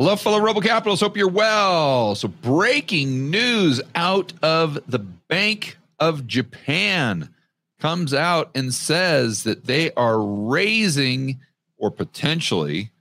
Hello, fellow Rebel Capitalists. Hope you're well. So, breaking news out of the Bank of Japan comes out and says that they are raising or potentially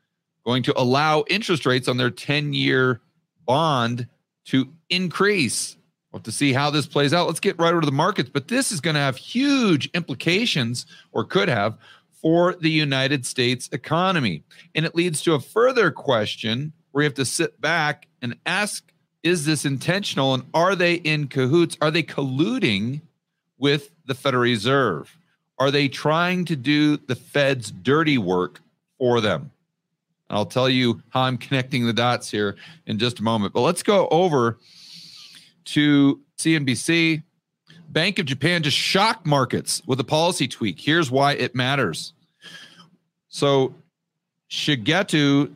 going to allow interest rates on their 10 year bond to increase. We'll have to see how this plays out. Let's get right over to the markets. But this is going to have huge implications, or could have, for the United States economy. And it leads to a further question where you have to sit back and ask is this intentional and are they in cahoots? Are they colluding with the Federal Reserve? Are they trying to do the Fed's dirty work for them? And I'll tell you how I'm connecting the dots here in just a moment. But let's go over to CNBC. Bank of Japan just shocked markets with a policy tweak. Here's why it matters. So, Shigeto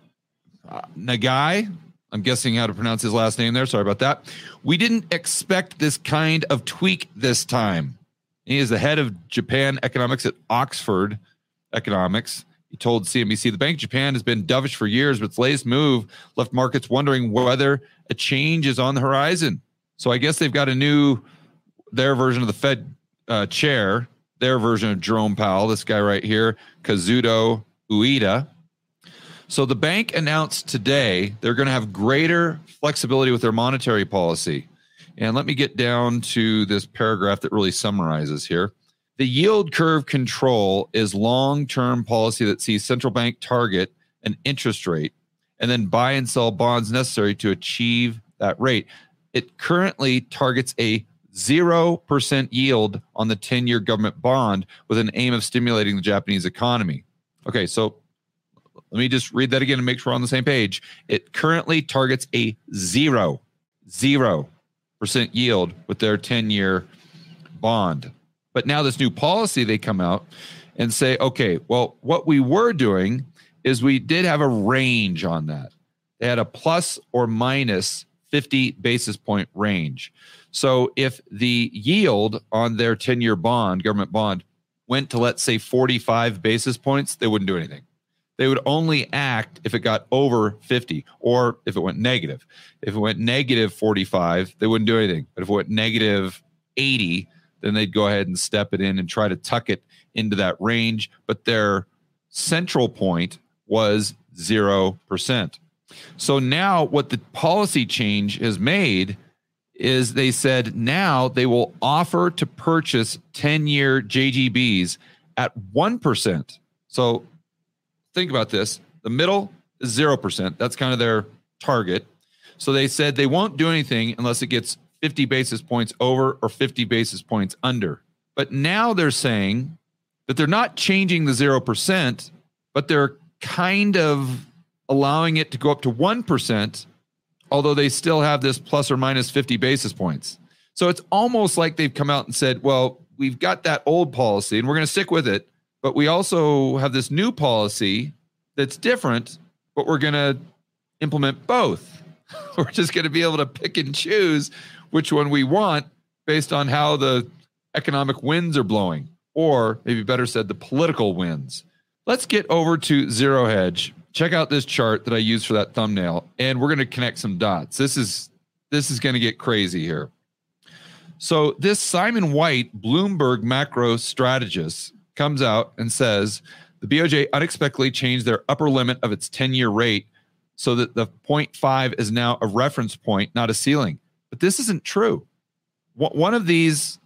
uh, Nagai, I'm guessing how to pronounce his last name there. Sorry about that. We didn't expect this kind of tweak this time. He is the head of Japan economics at Oxford Economics. He told CNBC the Bank of Japan has been dovish for years, but its latest move left markets wondering whether a change is on the horizon. So I guess they've got a new, their version of the Fed uh, chair, their version of Jerome Powell, this guy right here, Kazuo Ueda. So the bank announced today they're going to have greater flexibility with their monetary policy. And let me get down to this paragraph that really summarizes here. The yield curve control is long term policy that sees central bank target an interest rate and then buy and sell bonds necessary to achieve that rate. It currently targets a 0% yield on the 10 year government bond with an aim of stimulating the Japanese economy. Okay, so let me just read that again and make sure we're on the same page. It currently targets a zero, zero percent yield with their 10 year bond. But now, this new policy, they come out and say, okay, well, what we were doing is we did have a range on that. They had a plus or minus 50 basis point range. So if the yield on their 10 year bond, government bond, went to, let's say, 45 basis points, they wouldn't do anything. They would only act if it got over 50 or if it went negative. If it went negative 45, they wouldn't do anything. But if it went negative 80, then they'd go ahead and step it in and try to tuck it into that range. But their central point was 0%. So now what the policy change has made is they said now they will offer to purchase 10 year JGBs at 1%. So think about this the middle is 0%. That's kind of their target. So they said they won't do anything unless it gets 50 basis points over or 50 basis points under. But now they're saying that they're not changing the 0%, but they're kind of allowing it to go up to 1%, although they still have this plus or minus 50 basis points. So it's almost like they've come out and said, well, we've got that old policy and we're going to stick with it, but we also have this new policy that's different, but we're going to implement both. we're just going to be able to pick and choose which one we want based on how the economic winds are blowing, or maybe better said, the political winds. Let's get over to Zero Hedge. Check out this chart that I used for that thumbnail, and we're going to connect some dots. This is this is going to get crazy here. So this Simon White, Bloomberg macro strategist, comes out and says the BOJ unexpectedly changed their upper limit of its 10-year rate so that the 0.5 is now a reference point, not a ceiling. But this isn't true. One of these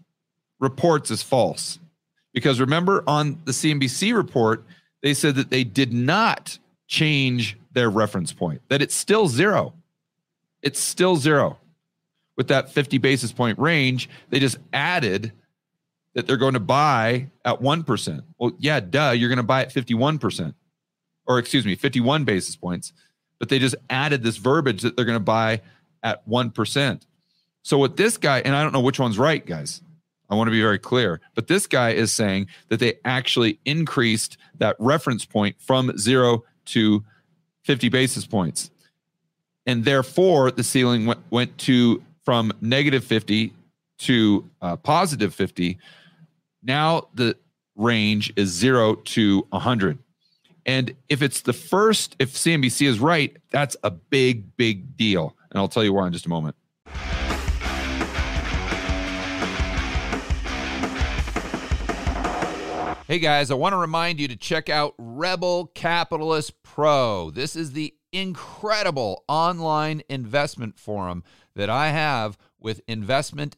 reports is false because remember on the CNBC report, they said that they did not change their reference point, that it's still zero. It's still zero. With that 50 basis point range, they just added that they're going to buy at 1%. Well, yeah, duh, you're going to buy at 51%, or excuse me, 51 basis points. But they just added this verbiage that they're going to buy at 1%. So, what this guy, and I don't know which one's right, guys, I want to be very clear, but this guy is saying that they actually increased that reference point from zero to 50 basis points. And therefore, the ceiling went, went to from negative 50 to uh, positive 50 now the range is zero to 100. And if it's the first, if CNBC is right, that's a big, big deal. And I'll tell you why in just a moment. Hey guys, I want to remind you to check out Rebel Capitalist Pro. This is the incredible online investment forum that I have with investment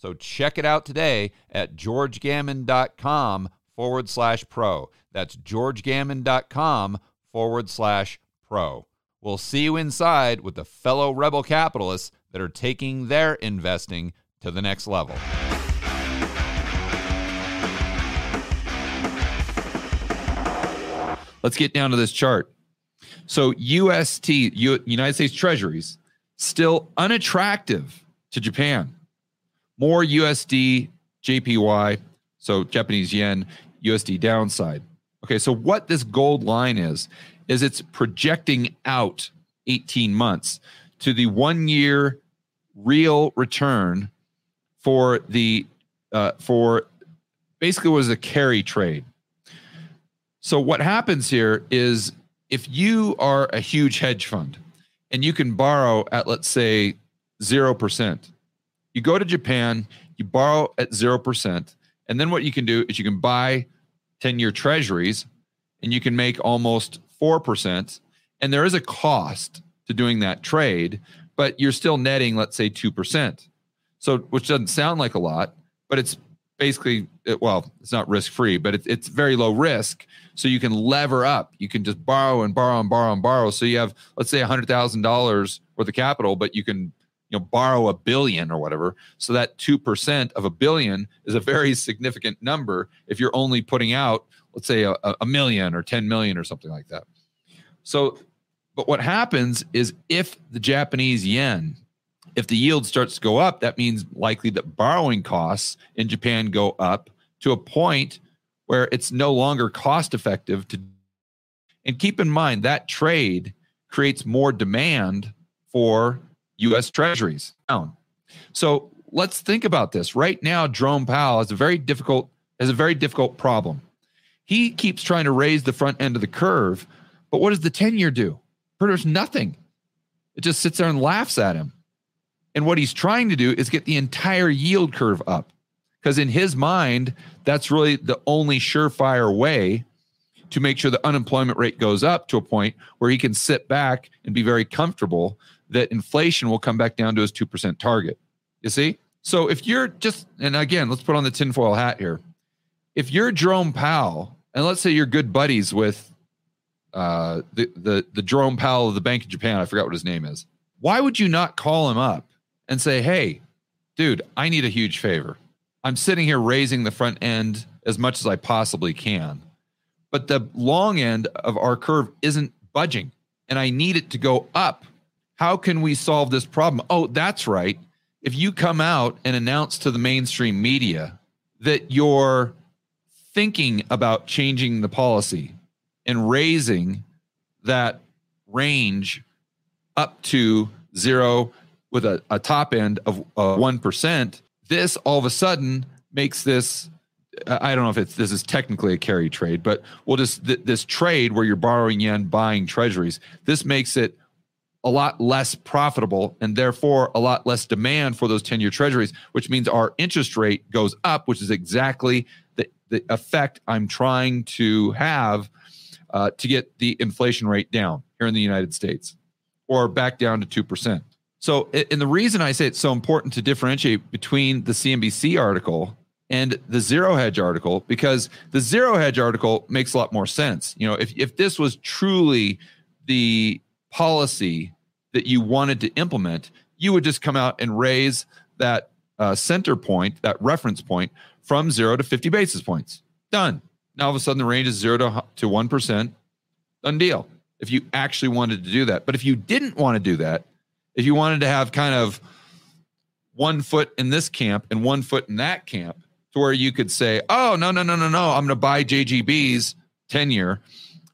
So check it out today at georgegammon.com forward slash pro. That's georgegammon.com forward slash pro. We'll see you inside with the fellow rebel capitalists that are taking their investing to the next level. Let's get down to this chart. So UST, United States Treasuries, still unattractive to Japan. More USD, JPY, so Japanese yen, USD downside. Okay, so what this gold line is, is it's projecting out 18 months to the one year real return for the uh, for basically was a carry trade so what happens here is if you are a huge hedge fund and you can borrow at let's say 0%, you go to Japan, you borrow at 0%, and then what you can do is you can buy 10-year treasuries and you can make almost 4%, and there is a cost to doing that trade, but you're still netting let's say 2%. So which doesn't sound like a lot, but it's basically well it's not risk free but it's, it's very low risk. So you can lever up. You can just borrow and borrow and borrow and borrow. So you have let's say $100000 worth of capital but you can you know borrow a billion or whatever so that 2% of a billion is a very significant number if you're only putting out let's say a, a million or 10 million or something like that so but what happens is if the japanese yen if the yield starts to go up, that means likely that borrowing costs in Japan go up to a point where it's no longer cost effective to. And keep in mind that trade creates more demand for US treasuries. down. So let's think about this. Right now, Jerome Powell has a very difficult has a very difficult problem. He keeps trying to raise the front end of the curve, but what does the 10 year do? There's nothing. It just sits there and laughs at him. And what he's trying to do is get the entire yield curve up. Because in his mind, that's really the only surefire way to make sure the unemployment rate goes up to a point where he can sit back and be very comfortable that inflation will come back down to his 2% target. You see? So if you're just, and again, let's put on the tinfoil hat here. If you're Jerome Powell, and let's say you're good buddies with uh, the, the, the Jerome Powell of the Bank of Japan, I forgot what his name is, why would you not call him up and say, hey, dude, I need a huge favor. I'm sitting here raising the front end as much as I possibly can, but the long end of our curve isn't budging and I need it to go up. How can we solve this problem? Oh, that's right. If you come out and announce to the mainstream media that you're thinking about changing the policy and raising that range up to zero with a, a top end of uh, 1%, this all of a sudden makes this I don't know if it's this is technically a carry trade, but we'll just th- this trade where you're borrowing yen, buying treasuries. This makes it a lot less profitable and therefore a lot less demand for those 10 year treasuries, which means our interest rate goes up, which is exactly the, the effect I'm trying to have uh, to get the inflation rate down here in the United States or back down to 2%. So, and the reason I say it's so important to differentiate between the CNBC article and the zero hedge article, because the zero hedge article makes a lot more sense. You know, if, if this was truly the policy that you wanted to implement, you would just come out and raise that uh, center point, that reference point from zero to 50 basis points. Done. Now, all of a sudden, the range is zero to, to 1%. Done deal. If you actually wanted to do that. But if you didn't want to do that, if you wanted to have kind of one foot in this camp and one foot in that camp, to where you could say, oh, no, no, no, no, no, I'm going to buy JGB's 10 year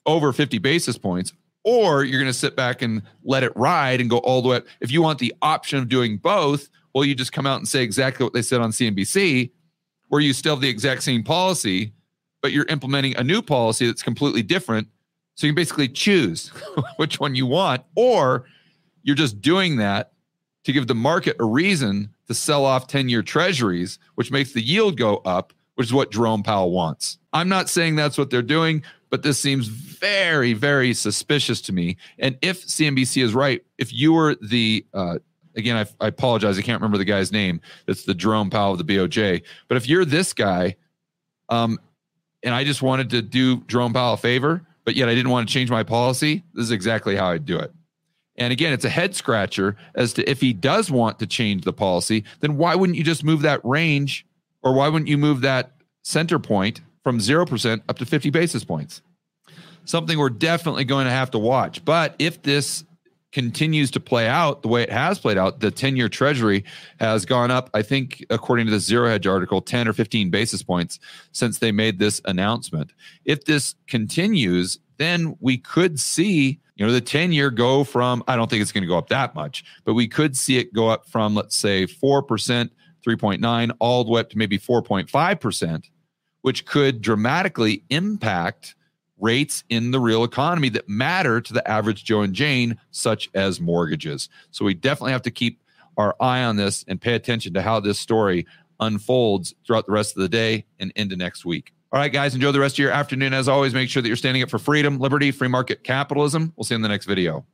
over 50 basis points, or you're going to sit back and let it ride and go all the way. If you want the option of doing both, well, you just come out and say exactly what they said on CNBC, where you still have the exact same policy, but you're implementing a new policy that's completely different. So you can basically choose which one you want, or you're just doing that to give the market a reason to sell off 10 year treasuries, which makes the yield go up, which is what Jerome Powell wants. I'm not saying that's what they're doing, but this seems very, very suspicious to me. And if CNBC is right, if you were the, uh, again, I, I apologize, I can't remember the guy's name. It's the Jerome Powell of the BOJ. But if you're this guy, um, and I just wanted to do Jerome Powell a favor, but yet I didn't want to change my policy, this is exactly how I'd do it. And again, it's a head scratcher as to if he does want to change the policy, then why wouldn't you just move that range or why wouldn't you move that center point from 0% up to 50 basis points? Something we're definitely going to have to watch. But if this continues to play out the way it has played out, the 10 year treasury has gone up, I think, according to the Zero Hedge article, 10 or 15 basis points since they made this announcement. If this continues, then we could see you know the 10 year go from i don't think it's going to go up that much but we could see it go up from let's say 4% 3.9 all the way up to maybe 4.5% which could dramatically impact rates in the real economy that matter to the average joe and jane such as mortgages so we definitely have to keep our eye on this and pay attention to how this story unfolds throughout the rest of the day and into next week all right, guys, enjoy the rest of your afternoon. As always, make sure that you're standing up for freedom, liberty, free market capitalism. We'll see you in the next video.